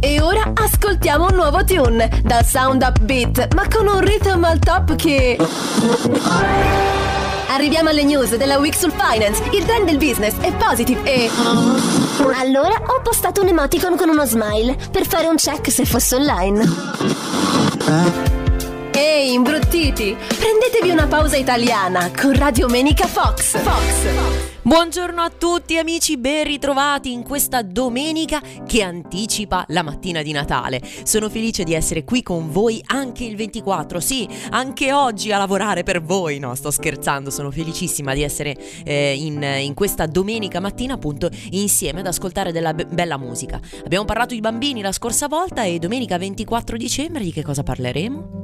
E ora ascoltiamo un nuovo tune dal sound upbeat, ma con un rhythm al top che... Arriviamo alle news della Week sul Finance, il trend del business è positive e... Allora ho postato un emoticon con uno smile per fare un check se fosse online. Ehi, imbruttiti! Prendetevi una pausa italiana con Radio Menica Fox. Fox. Buongiorno a tutti amici, ben ritrovati in questa domenica che anticipa la mattina di Natale. Sono felice di essere qui con voi anche il 24, sì, anche oggi a lavorare per voi. No, sto scherzando, sono felicissima di essere eh, in, in, questa domenica mattina appunto insieme ad ascoltare della be- bella musica. Abbiamo parlato di bambini la scorsa volta e domenica 24 dicembre di che cosa parleremo?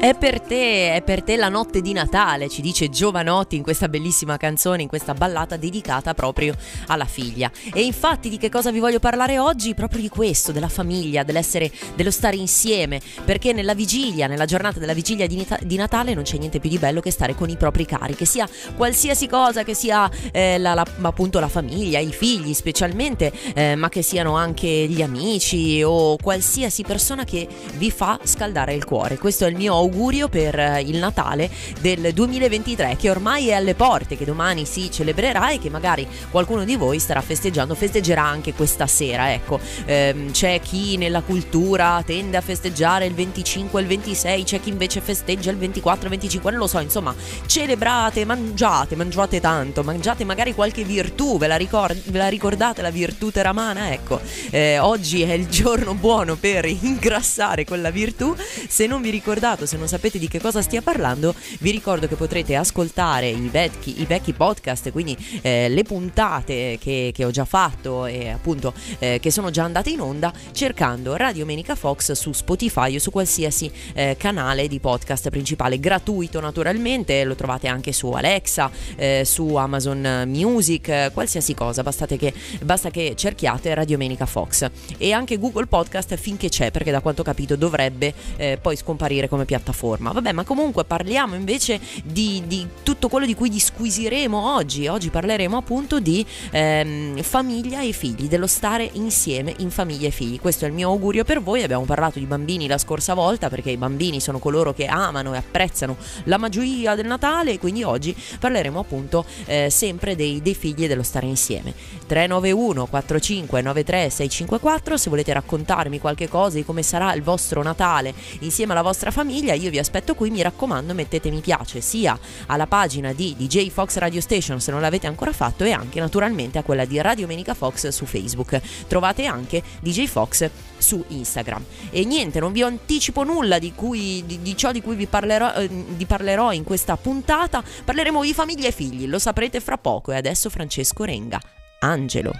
È per te, è per te la notte di Natale, ci dice Giovanotti in questa bellissima canzone, in questa ballata dedicata proprio alla figlia. E infatti di che cosa vi voglio parlare oggi? Proprio di questo, della famiglia, dell'essere, dello stare insieme, perché nella vigilia, nella giornata della vigilia di, di Natale non c'è niente più di bello che stare con i propri cari, che sia qualsiasi cosa, che sia eh, la, la, appunto la famiglia, i figli specialmente, eh, ma che siano anche gli amici o qualsiasi persona che vi fa scaldare il cuore. Questo è il mio per eh, il Natale del 2023 che ormai è alle porte, che domani si celebrerà e che magari qualcuno di voi starà festeggiando, festeggerà anche questa sera. Ecco, ehm, c'è chi nella cultura tende a festeggiare il 25 e il 26, c'è chi invece festeggia il 24 e il 25, non lo so, insomma, celebrate, mangiate, mangiate tanto, mangiate magari qualche virtù, ve la, ricord- ve la ricordate la virtù teramana? Ecco, eh, oggi è il giorno buono per ingrassare quella virtù. Se non vi ricordate, se non sapete di che cosa stia parlando, vi ricordo che potrete ascoltare i vecchi, i vecchi podcast, quindi eh, le puntate che, che, ho già fatto e appunto eh, che sono già andate in onda, cercando Radio Menica Fox su Spotify o su qualsiasi eh, canale di podcast principale, gratuito naturalmente, lo trovate anche su Alexa, eh, su Amazon Music, qualsiasi cosa, che, basta che cerchiate Radio Menica Fox. E anche Google Podcast finché c'è, perché da quanto ho capito dovrebbe eh, poi scomparire come piattaforma piattaforma. Vabbè, ma comunque parliamo invece di, di tutto quello di cui disquisiremo oggi. Oggi parleremo appunto di ehm, famiglia e figli, dello stare insieme in famiglia e figli. Questo è il mio augurio per voi. Abbiamo parlato di bambini la scorsa volta perché i bambini sono coloro che amano e apprezzano la magia del Natale quindi oggi parleremo appunto eh, sempre dei, dei figli e dello stare insieme. 391 45 93 654 se volete raccontarmi qualche cosa di come sarà il vostro Natale insieme alla vostra famiglia io vi aspetto qui, mi raccomando mettete mi piace sia alla pagina di DJ Fox Radio Station se non l'avete ancora fatto e anche naturalmente a quella di Radio Menica Fox su Facebook. Trovate anche DJ Fox su Instagram. E niente, non vi anticipo nulla di, cui, di, di ciò di cui vi parlerò, eh, vi parlerò in questa puntata. Parleremo di famiglia e figli, lo saprete fra poco e adesso Francesco Renga. Angelo.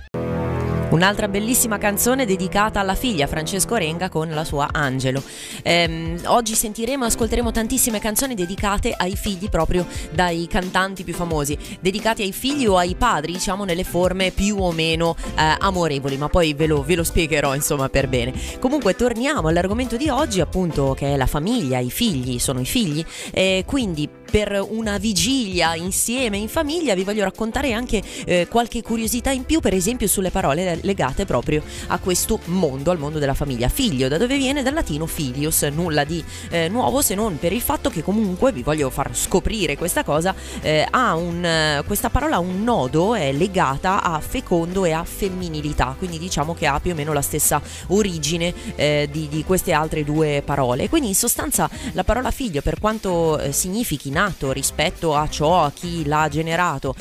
Un'altra bellissima canzone dedicata alla figlia Francesco Renga con la sua Angelo. Ehm, oggi sentiremo e ascolteremo tantissime canzoni dedicate ai figli proprio dai cantanti più famosi, dedicati ai figli o ai padri, diciamo nelle forme più o meno eh, amorevoli, ma poi ve lo, ve lo, spiegherò insomma per bene. Comunque torniamo all'argomento di oggi appunto che è la famiglia, i figli, sono i figli, e quindi per una vigilia insieme in famiglia vi voglio raccontare anche eh, qualche curiosità in più per esempio sulle parole legate proprio a questo mondo, al mondo della famiglia. Figlio, da dove viene? Dal latino filius, nulla di eh, nuovo se non per il fatto che comunque vi voglio far scoprire questa cosa, eh, un, questa parola ha un nodo, è legata a fecondo e a femminilità, quindi diciamo che ha più o meno la stessa origine eh, di, di, queste altre due parole. Quindi in sostanza la parola figlio per quanto eh, significhi nato rispetto a ciò, a chi l'ha generato,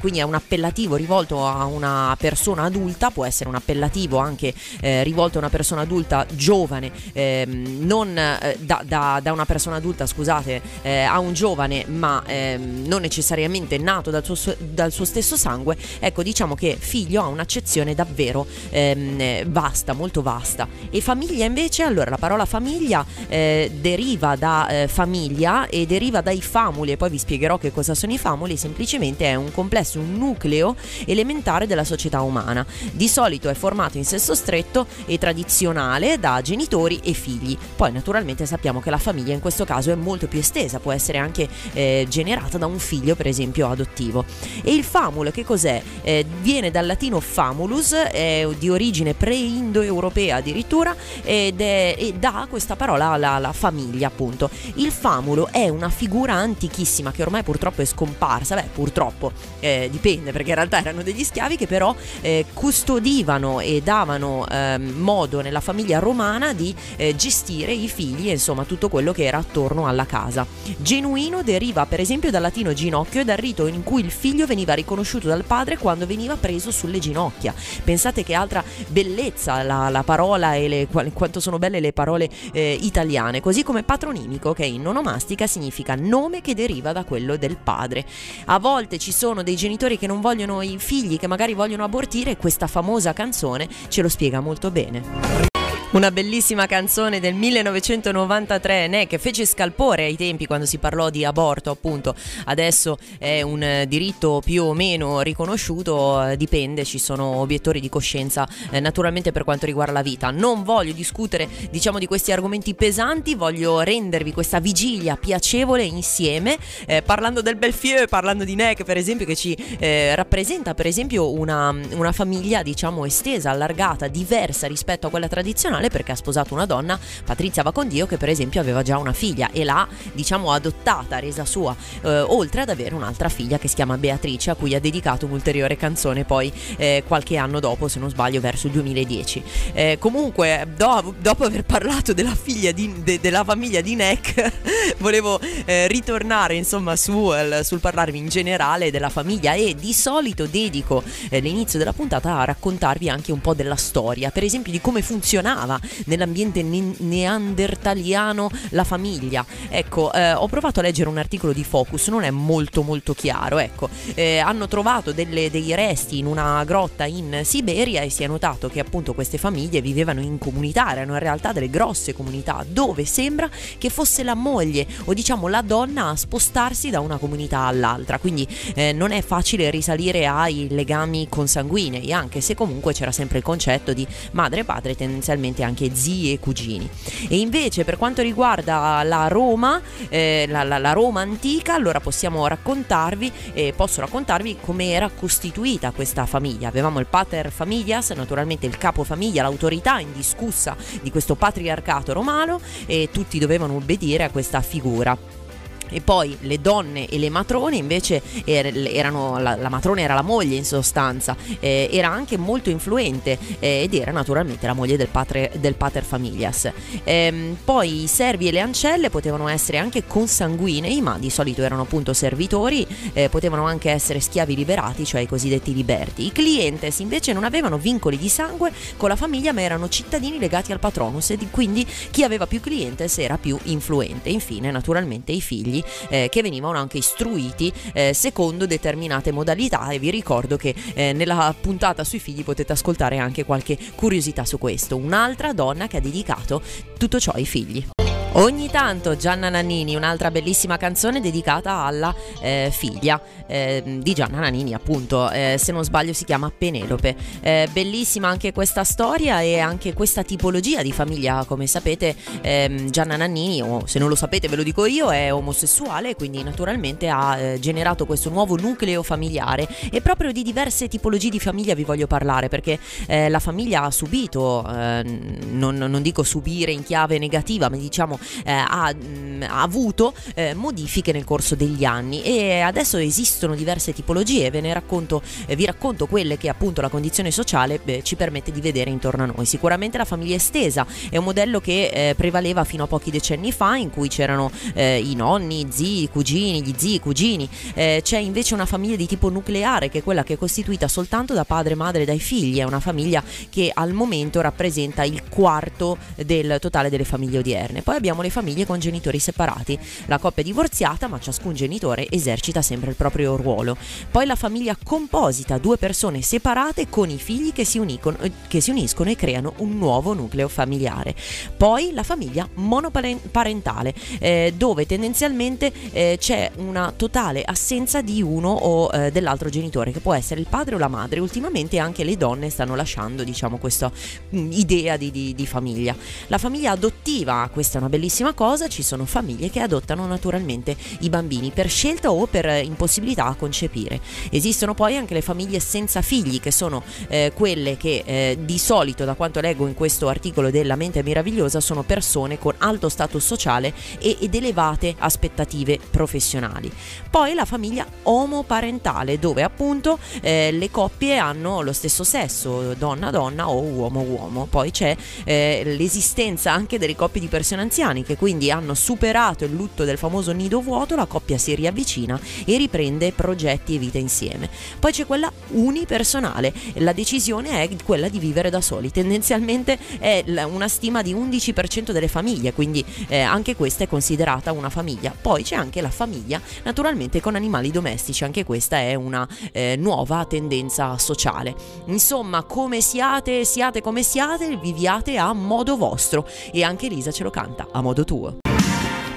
quindi è un appellativo rivolto a una persona adulta, può essere un appellativo anche eh, rivolto a una persona adulta giovane, ehm, non eh, da, da, da, una persona adulta, scusate, eh, a un giovane, ma ehm, non necessariamente nato dal suo, dal suo, stesso sangue, ecco diciamo che figlio ha un'accezione davvero ehm, vasta, molto vasta. E famiglia invece, allora la parola famiglia eh, deriva da eh, famiglia e deriva dai famuli e poi vi spiegherò che cosa sono i famuli, semplicemente è un complesso, un nucleo elementare della società umana. Di solito è formato in sesso stretto e tradizionale da genitori e figli. Poi naturalmente sappiamo che la famiglia in questo caso è molto più estesa, può essere anche eh, generata da un figlio per esempio adottivo. E il famul che cos'è? Eh, viene dal latino famulus, è di origine pre-indoeuropea addirittura ed è, e dà questa parola alla, alla famiglia appunto. Il famulo è una figura antichissima che ormai purtroppo è scomparsa, beh purtroppo eh, dipende perché in realtà erano degli schiavi che però eh, custodivano e davano eh, modo nella famiglia romana di eh, gestire i figli e insomma tutto quello che era attorno alla casa. Genuino deriva per esempio dal latino ginocchio e dal rito in cui il figlio veniva riconosciuto dal padre quando veniva preso sulle ginocchia. Pensate che altra bellezza la, la parola e le, quanto sono belle le parole eh, italiane, così come patronimico che in nonomastica significa nome che deriva da quello del padre. A volte ci sono dei genitori che non vogliono i figli, che magari vogliono abortire e questa famosa canzone ce lo spiega molto bene. Una bellissima canzone del 1993 né, che fece scalpore ai tempi quando si parlò di aborto, appunto. Adesso è un diritto più o meno riconosciuto, eh, dipende, ci sono obiettori di coscienza eh, naturalmente per quanto riguarda la vita. Non voglio discutere, diciamo, di questi argomenti pesanti, voglio rendervi questa vigilia piacevole insieme, eh, parlando del Belfieu, parlando di Neck, per esempio, che ci eh, rappresenta, per esempio, una, una famiglia, diciamo, estesa, allargata, diversa rispetto a quella tradizionale internazionale perché ha sposato una donna, Patrizia Vacondio, che per esempio aveva già una figlia e l'ha, diciamo, adottata, resa sua, eh, oltre ad avere un'altra figlia che si chiama Beatrice, a cui ha dedicato un'ulteriore canzone poi eh, qualche anno dopo, se non sbaglio, verso il 2010. Eh, comunque, do, dopo aver parlato della figlia di, de, della famiglia di Neck, volevo eh, ritornare insomma su, sul parlarvi in generale della famiglia e di solito dedico eh, l'inizio della puntata a raccontarvi anche un po' della storia, per esempio di come funzionava nell'ambiente ne- neandertaliano la famiglia. Ecco, eh, ho provato a leggere un articolo di Focus, non è molto molto chiaro. Ecco, eh, hanno trovato delle, dei resti in una grotta in Siberia e si è notato che appunto queste famiglie vivevano in comunità, erano in realtà delle grosse comunità dove sembra che fosse la moglie o diciamo la donna a spostarsi da una comunità all'altra, quindi eh, non è facile risalire ai legami consanguinei, anche se comunque c'era sempre il concetto di madre e padre tendenzialmente anche zii e cugini. E invece per quanto riguarda la Roma, eh, la, la, la, Roma antica, allora possiamo raccontarvi, eh, posso raccontarvi come era costituita questa famiglia. Avevamo il pater familias, naturalmente il capo famiglia, l'autorità indiscussa di questo patriarcato romano e tutti dovevano obbedire a questa figura e poi le donne e le matrone invece er, erano la, la, matrona era la moglie in sostanza eh, era anche molto influente eh, ed era naturalmente la moglie del, patre, del pater familias. Eh, poi i servi e le ancelle potevano essere anche consanguinei ma di solito erano appunto servitori eh, potevano anche essere schiavi liberati cioè i cosiddetti liberti. I clientes invece non avevano vincoli di sangue con la famiglia ma erano cittadini legati al patronus e quindi chi aveva più clientes era più influente. Infine naturalmente i figli eh, che venivano anche istruiti eh, secondo determinate modalità e vi ricordo che eh, nella puntata sui figli potete ascoltare anche qualche curiosità su questo. Un'altra donna che ha dedicato tutto ciò ai figli. Ogni tanto Gianna Nannini, un'altra bellissima canzone dedicata alla eh, figlia eh, di Gianna Nannini, appunto, eh, se non sbaglio si chiama Penelope. Eh, bellissima anche questa storia e anche questa tipologia di famiglia, come sapete ehm, Gianna Nannini, o se non lo sapete ve lo dico io, è omosessuale, quindi naturalmente ha eh, generato questo nuovo nucleo familiare e proprio di diverse tipologie di famiglia vi voglio parlare perché eh, la famiglia ha subito, non, non dico subire in chiave negativa, ma diciamo eh, ha, mh, mm, ha, avuto eh, modifiche nel corso degli anni e adesso esistono diverse tipologie, ve ne racconto, eh, vi racconto quelle che appunto la condizione sociale ci permette di vedere intorno a noi. Sicuramente la famiglia estesa è un modello che eh, prevaleva fino a pochi decenni fa in cui c'erano eh, i nonni, zii, i cugini, gli zii, i cugini, eh, c'è invece una famiglia di tipo nucleare che è quella che è costituita soltanto da padre, madre e dai figli, è una famiglia che al momento rappresenta il quarto del totale delle famiglie odierne. Poi abbiamo abbiamo le famiglie con genitori separati, la coppia divorziata ma ciascun genitore esercita sempre il proprio ruolo. Poi la famiglia composita, due persone separate con i figli che si, unicono, eh, che si uniscono e creano un nuovo nucleo familiare. Poi la famiglia monoparentale, eh, dove tendenzialmente eh, c'è una totale assenza di uno o eh, dell'altro genitore, che può essere il padre o la madre. Ultimamente anche le donne stanno lasciando, diciamo, questa mm, idea di, di, di famiglia. La famiglia adottiva, questa è una bellissima cosa, ci sono famiglie che adottano naturalmente i bambini per scelta o per impossibilità a concepire. Esistono poi anche le famiglie senza figli, che sono eh, quelle che eh, di solito, da quanto leggo in questo articolo della mente meravigliosa, sono persone con alto status sociale e, ed elevate aspettative professionali. Poi la famiglia omoparentale, dove appunto eh, le coppie hanno lo stesso sesso, donna-donna o uomo-uomo. Poi c'è eh, l'esistenza anche delle coppie di persone anziane che quindi hanno superato il lutto del famoso nido vuoto, la coppia si riavvicina e riprende progetti e vita insieme. Poi c'è quella unipersonale, la decisione è quella di vivere da soli, tendenzialmente è una stima di 11% delle famiglie, quindi eh, anche questa è considerata una famiglia. Poi c'è anche la famiglia naturalmente con animali domestici, anche questa è una eh, nuova tendenza sociale. Insomma, come siate, siate come siate, viviate a modo vostro e anche Lisa ce lo canta a modo tuo.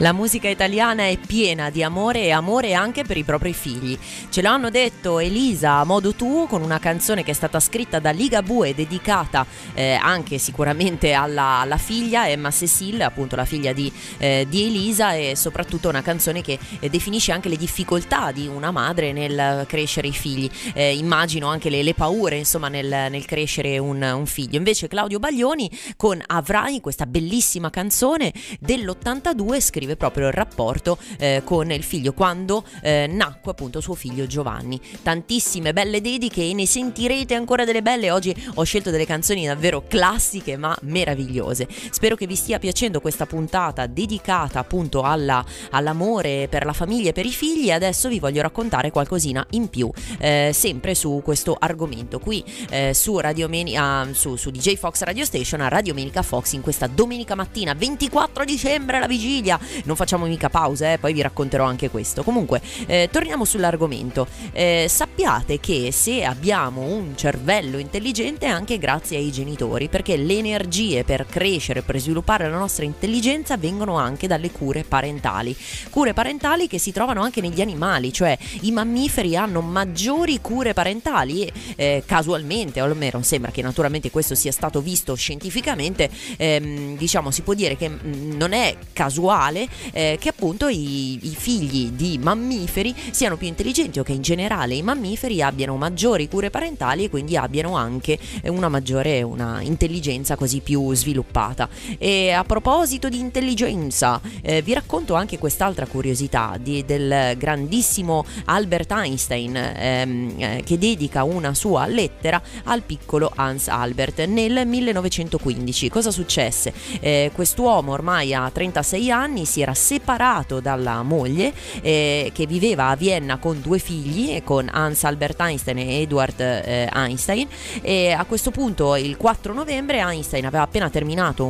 La musica italiana è piena di amore e amore anche per i propri figli. Ce l'hanno detto Elisa a modo tuo con una canzone che è stata scritta da Liga Bue dedicata eh, anche sicuramente alla, alla, figlia Emma Cecil, appunto la figlia di, eh, di, Elisa e soprattutto una canzone che eh, definisce anche le difficoltà di una madre nel crescere i figli. Eh, immagino anche le, le, paure insomma nel, nel crescere un, un, figlio. Invece Claudio Baglioni con Avrai, questa bellissima canzone dell'82 scrive descrive proprio il rapporto eh, con il figlio quando eh, nacque appunto suo figlio Giovanni. Tantissime belle dediche e ne sentirete ancora delle belle. Oggi ho scelto delle canzoni davvero classiche ma meravigliose. Spero che vi stia piacendo questa puntata dedicata appunto alla, all'amore per la famiglia e per i figli. Adesso vi voglio raccontare qualcosina in più, eh, sempre su questo argomento qui eh, su Radio Menica, su, su DJ Fox Radio Station a Radio Menica Fox in questa domenica mattina 24 dicembre la vigilia non facciamo mica pause, eh, poi vi racconterò anche questo. Comunque, eh, torniamo sull'argomento. Eh, sappiate che se abbiamo un cervello intelligente è anche grazie ai genitori, perché le energie per crescere, per sviluppare la nostra intelligenza vengono anche dalle cure parentali. Cure parentali che si trovano anche negli animali, cioè i mammiferi hanno maggiori cure parentali e eh, casualmente, o almeno sembra che naturalmente questo sia stato visto scientificamente, ehm, diciamo si può dire che mm, non è casuale eh, che appunto i, i, figli di mammiferi siano più intelligenti o che in generale i mammiferi abbiano maggiori cure parentali e quindi abbiano anche una maggiore una intelligenza così più sviluppata. E a proposito di intelligenza, eh, vi racconto anche quest'altra curiosità di, del grandissimo Albert Einstein ehm, eh, che dedica una sua lettera al piccolo Hans Albert nel 1915. Cosa successe? Eh, quest'uomo ormai ha 36 anni si era separato dalla moglie eh, che viveva a Vienna con due figli, con Hans Albert Einstein e Edward eh, Einstein e a questo punto il 4 novembre Einstein aveva appena terminato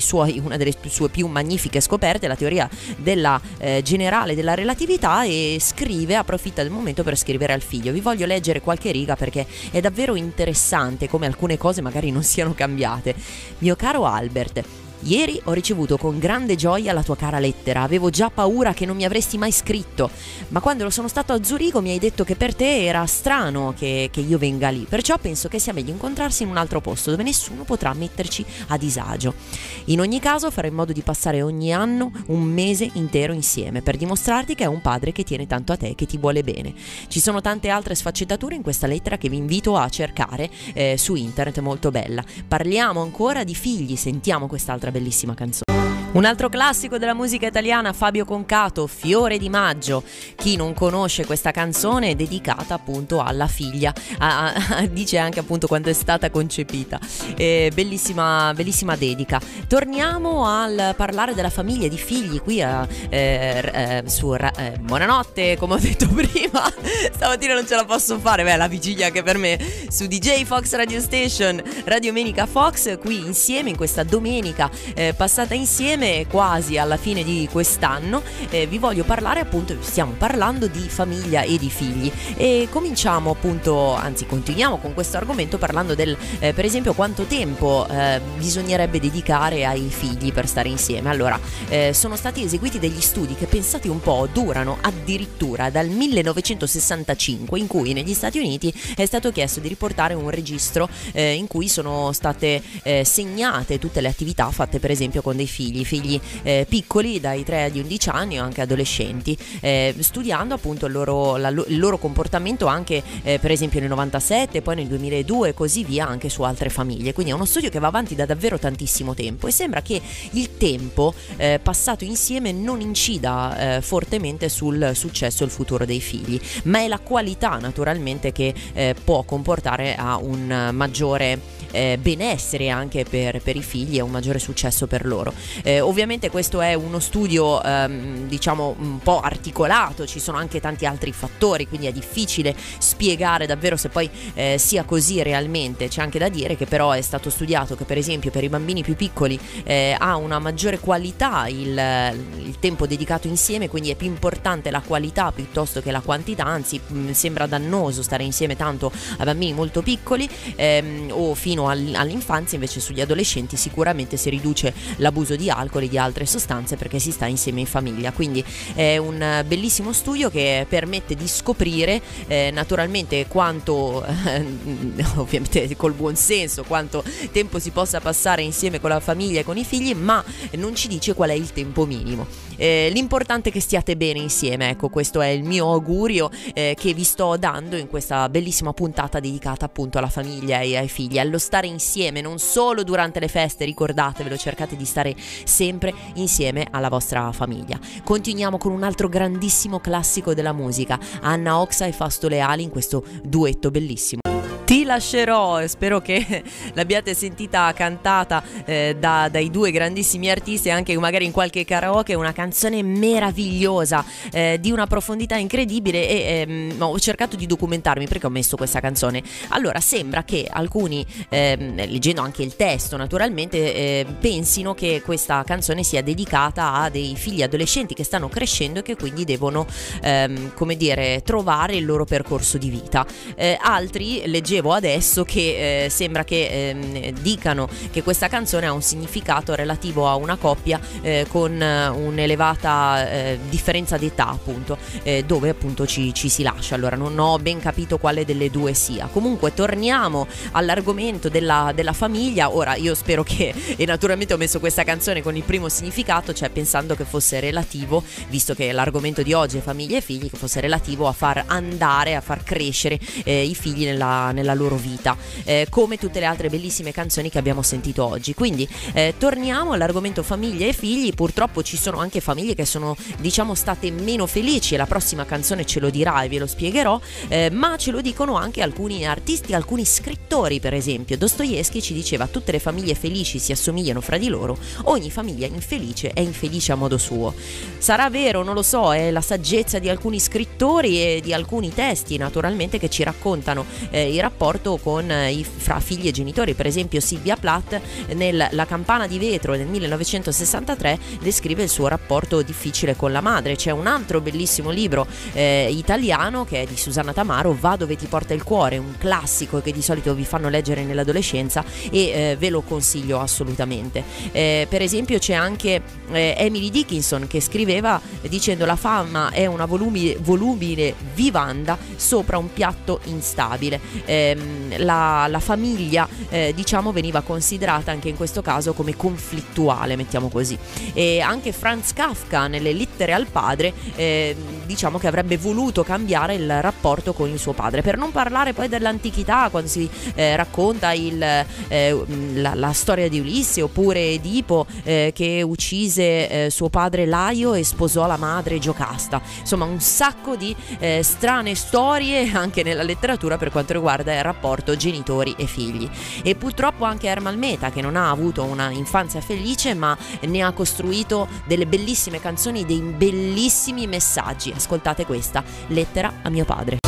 suoi, una delle sue più magnifiche scoperte, la teoria della eh, generale della relatività e scrive, approfitta del momento per scrivere al figlio. Vi voglio leggere qualche riga perché è davvero interessante come alcune cose magari non siano cambiate. Mio caro Albert, Ieri ho ricevuto con grande gioia la tua cara lettera, avevo già paura che non mi avresti mai scritto, ma quando sono stato a Zurigo mi hai detto che per te era strano che, che, io venga lì, perciò penso che sia meglio incontrarsi in un altro posto dove nessuno potrà metterci a disagio. In ogni caso farò in modo di passare ogni anno un mese intero insieme per dimostrarti che è un padre che tiene tanto a te che ti vuole bene. Ci sono tante altre sfaccettature in questa lettera che vi invito a cercare eh, su internet, molto bella. Parliamo ancora di figli, sentiamo quest'altra bellissima canzone. Un altro classico della musica italiana, Fabio Concato, Fiore di Maggio. Chi non conosce questa canzone è dedicata appunto alla figlia, a, a, dice anche appunto quando è stata concepita. Eh, bellissima, bellissima dedica. Torniamo al parlare della famiglia, di figli qui a, eh, eh, su eh, Buonanotte, come ho detto prima. Stamattina non ce la posso fare, beh, la vigilia anche per me su DJ Fox Radio Station, Radio Menica Fox, qui insieme in questa domenica eh, passata insieme insieme quasi alla fine di quest'anno eh, vi voglio parlare appunto, stiamo parlando di famiglia e di figli e cominciamo appunto, anzi continuiamo con questo argomento parlando del eh, per esempio quanto tempo eh, bisognerebbe dedicare ai figli per stare insieme. Allora, eh, sono stati eseguiti degli studi che pensate un po' durano addirittura dal 1965 in cui negli Stati Uniti è stato chiesto di riportare un registro eh, in cui sono state eh, segnate tutte le attività fatte per esempio con dei figli, figli eh, piccoli dai 3 agli 11 anni o anche adolescenti, eh, studiando appunto il loro, la, il loro comportamento anche eh, per esempio nel 97, poi nel 2002 e così via anche su altre famiglie. Quindi è uno studio che va avanti da davvero tantissimo tempo e sembra che il tempo eh, passato insieme non incida eh, fortemente sul successo e il futuro dei figli, ma è la qualità naturalmente che eh, può comportare a un maggiore benessere anche per, per, i figli e un maggiore successo per loro. Eh, ovviamente questo è uno studio ehm, diciamo un po' articolato, ci sono anche tanti altri fattori, quindi è difficile spiegare davvero se poi eh, sia così realmente. C'è anche da dire che però è stato studiato che per esempio per i bambini più piccoli eh, ha una maggiore qualità il, il, tempo dedicato insieme, quindi è più importante la qualità piuttosto che la quantità, anzi mh, sembra dannoso stare insieme tanto a bambini molto piccoli ehm, o fino all'infanzia, invece sugli adolescenti sicuramente si riduce l'abuso di alcol e di altre sostanze perché si sta insieme in famiglia. Quindi è un bellissimo studio che permette di scoprire eh, naturalmente quanto, eh, ovviamente col buon senso, quanto tempo si possa passare insieme con la famiglia e con i figli, ma non ci dice qual è il tempo minimo. Eh, l'importante è che stiate bene insieme, ecco questo è il mio augurio eh, che vi sto dando in questa bellissima puntata dedicata appunto alla famiglia e ai figli, allo stare insieme, non solo durante le feste, ricordatevelo, cercate di stare sempre insieme alla vostra famiglia. Continuiamo con un altro grandissimo classico della musica, Anna Oxa e Fausto Leali in questo duetto bellissimo. Ti lascerò, spero che l'abbiate sentita cantata eh, da, dai due grandissimi artisti, anche magari in qualche karaoke, una canzone meravigliosa, eh, di una profondità incredibile e ehm, ho cercato di documentarmi perché ho messo questa canzone. Allora, sembra che alcuni, ehm, leggendo anche il testo naturalmente, eh, pensino che questa canzone sia dedicata a dei figli adolescenti che stanno crescendo e che quindi devono, ehm, come dire, trovare il loro percorso di vita. Eh, altri, leggevo leggevo adesso che eh, sembra che eh, dicano che questa canzone ha un significato relativo a una coppia eh, con eh, un'elevata eh, differenza d'età, appunto, eh, dove appunto ci, ci, si lascia. Allora non ho ben capito quale delle due sia. Comunque torniamo all'argomento della, della famiglia. Ora io spero che, e naturalmente ho messo questa canzone con il primo significato, cioè pensando che fosse relativo, visto che l'argomento di oggi è famiglia e figli, che fosse relativo a far andare, a far crescere i figli nella, nella nella loro vita, eh, come tutte le altre bellissime canzoni che abbiamo sentito oggi. Quindi eh, torniamo all'argomento famiglia e figli, purtroppo ci sono anche famiglie che sono diciamo state meno felici e la prossima canzone ce lo dirà e ve lo spiegherò, eh, ma ce lo dicono anche alcuni artisti, alcuni scrittori per esempio. Dostoevsky ci diceva tutte le famiglie felici si assomigliano fra di loro, ogni famiglia infelice è infelice a modo suo. Sarà vero, non lo so, è la saggezza di alcuni scrittori e di alcuni testi naturalmente che ci raccontano eh, i rapporti rapporto con eh, i, fra figli e genitori. Per esempio Silvia Plath nel La campana di vetro del 1963 descrive il suo rapporto difficile con la madre. C'è un altro bellissimo libro eh, italiano che è di Susanna Tamaro, Va dove ti porta il cuore, un classico che di solito vi fanno leggere nell'adolescenza e eh, ve lo consiglio assolutamente. Eh, per esempio c'è anche eh, Emily Dickinson che scriveva dicendo la fama è una volubile vivanda sopra un piatto instabile. Eh, ehm, la, la, famiglia eh, diciamo veniva considerata anche in questo caso come conflittuale, mettiamo così. E anche Franz Kafka nelle lettere al padre eh, diciamo che avrebbe voluto cambiare il rapporto con il suo padre, per non parlare poi dell'antichità quando si eh, racconta il, eh, la, la, storia di Ulisse oppure Edipo eh, che uccise eh, suo padre Laio e sposò la madre Giocasta. Insomma un sacco di strane storie anche nella letteratura per quanto riguarda rapporto genitori e figli. E purtroppo anche Ermal Meta, che non ha avuto una infanzia felice, ma ne ha costruito delle bellissime canzoni, dei bellissimi messaggi. Ascoltate questa, lettera a mio padre.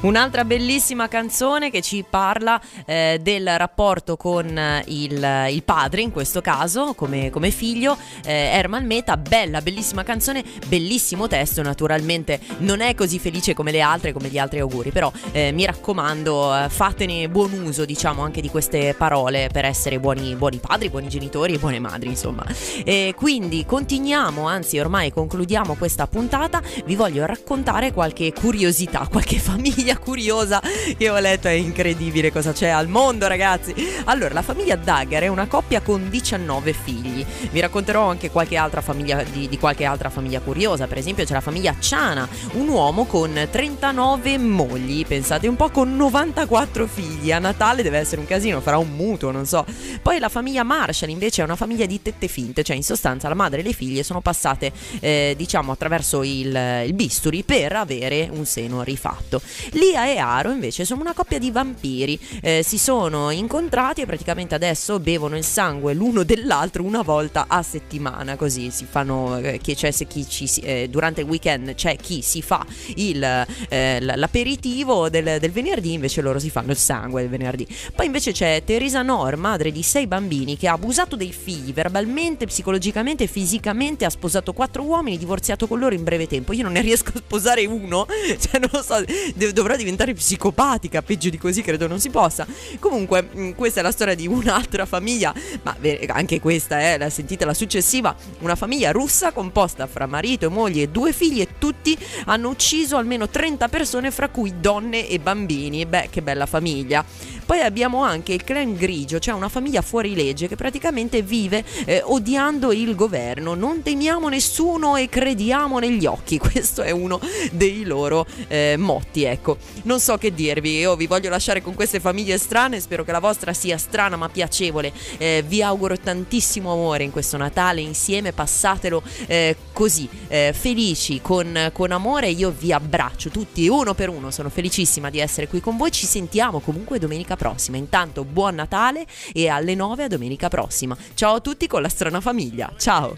Un'altra bellissima canzone che ci parla eh, del rapporto con il, il, padre, in questo caso, come, come figlio, eh, Herman Meta, bella, bellissima canzone, bellissimo testo, naturalmente. Non è così felice come le altre, come gli altri auguri, però eh, mi raccomando, eh, fatene buon uso, diciamo, anche di queste parole per essere buoni, buoni padri, buoni genitori e buone madri, insomma. E quindi continuiamo, anzi ormai concludiamo questa puntata, vi voglio raccontare qualche curiosità, qualche famiglia famiglia curiosa che ho letto, è incredibile cosa c'è al mondo ragazzi. Allora, la famiglia Dagger è una coppia con 19 figli. Vi racconterò anche qualche altra famiglia, di, di qualche altra famiglia curiosa, per esempio c'è la famiglia Ciana, un uomo con 39 mogli, pensate un po' con 94 figli. A Natale deve essere un casino, farà un mutuo, non so. Poi la famiglia Marshall invece è una famiglia di tette finte, cioè in sostanza la madre e le figlie sono passate eh, diciamo attraverso il, il bisturi per avere un seno rifatto. Lia e Aro invece sono una coppia di vampiri, eh, si sono incontrati e praticamente adesso bevono il sangue l'uno dell'altro una volta a settimana, così si fanno, eh, che c'è chi ci eh, durante il weekend c'è chi si fa il, eh, l'aperitivo del, del, venerdì, invece loro si fanno il sangue del venerdì. Poi invece c'è Teresa Nor, madre di sei bambini, che ha abusato dei figli verbalmente, psicologicamente e fisicamente, ha sposato quattro uomini, divorziato con loro in breve tempo. Io non ne riesco a sposare uno, cioè non lo so, dovrò dovrà diventare psicopatica, peggio di così credo non si possa. Comunque, mm, questa è la storia di un'altra famiglia, ma anche questa è, la sentite la successiva, una famiglia russa composta fra marito e moglie e due figli e tutti hanno ucciso almeno 30 persone, fra cui donne e bambini. Beh, che bella famiglia. Poi abbiamo anche il clan grigio, cioè una famiglia fuori legge che praticamente vive eh, odiando il governo. Non temiamo nessuno e crediamo negli occhi. Questo è uno dei loro eh, motti, ecco. Non so che dirvi, io vi voglio lasciare con queste famiglie strane, spero che la vostra sia strana ma piacevole. Eh, vi auguro tantissimo amore in questo Natale insieme, passatelo eh, così, eh, felici, con, con amore. Io vi abbraccio tutti uno per uno, sono felicissima di essere qui con voi. Ci sentiamo comunque domenica prossima. Intanto buon Natale e alle 9 a domenica prossima. Ciao a tutti con la strana famiglia. Ciao!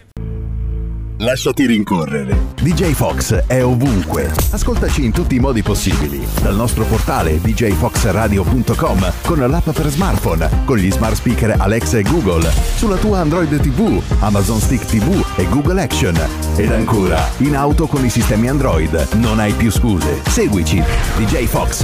Lasciati rincorrere. DJ Fox è ovunque. Ascoltaci in tutti i modi possibili. Dal nostro portale djfoxradio.com con l'app per smartphone, con gli smart speaker Alexa e Google, sulla tua Android TV, Amazon Stick TV e Google Action. Ed ancora, in auto con i sistemi Android. Non hai più scuse. Seguici. DJ Fox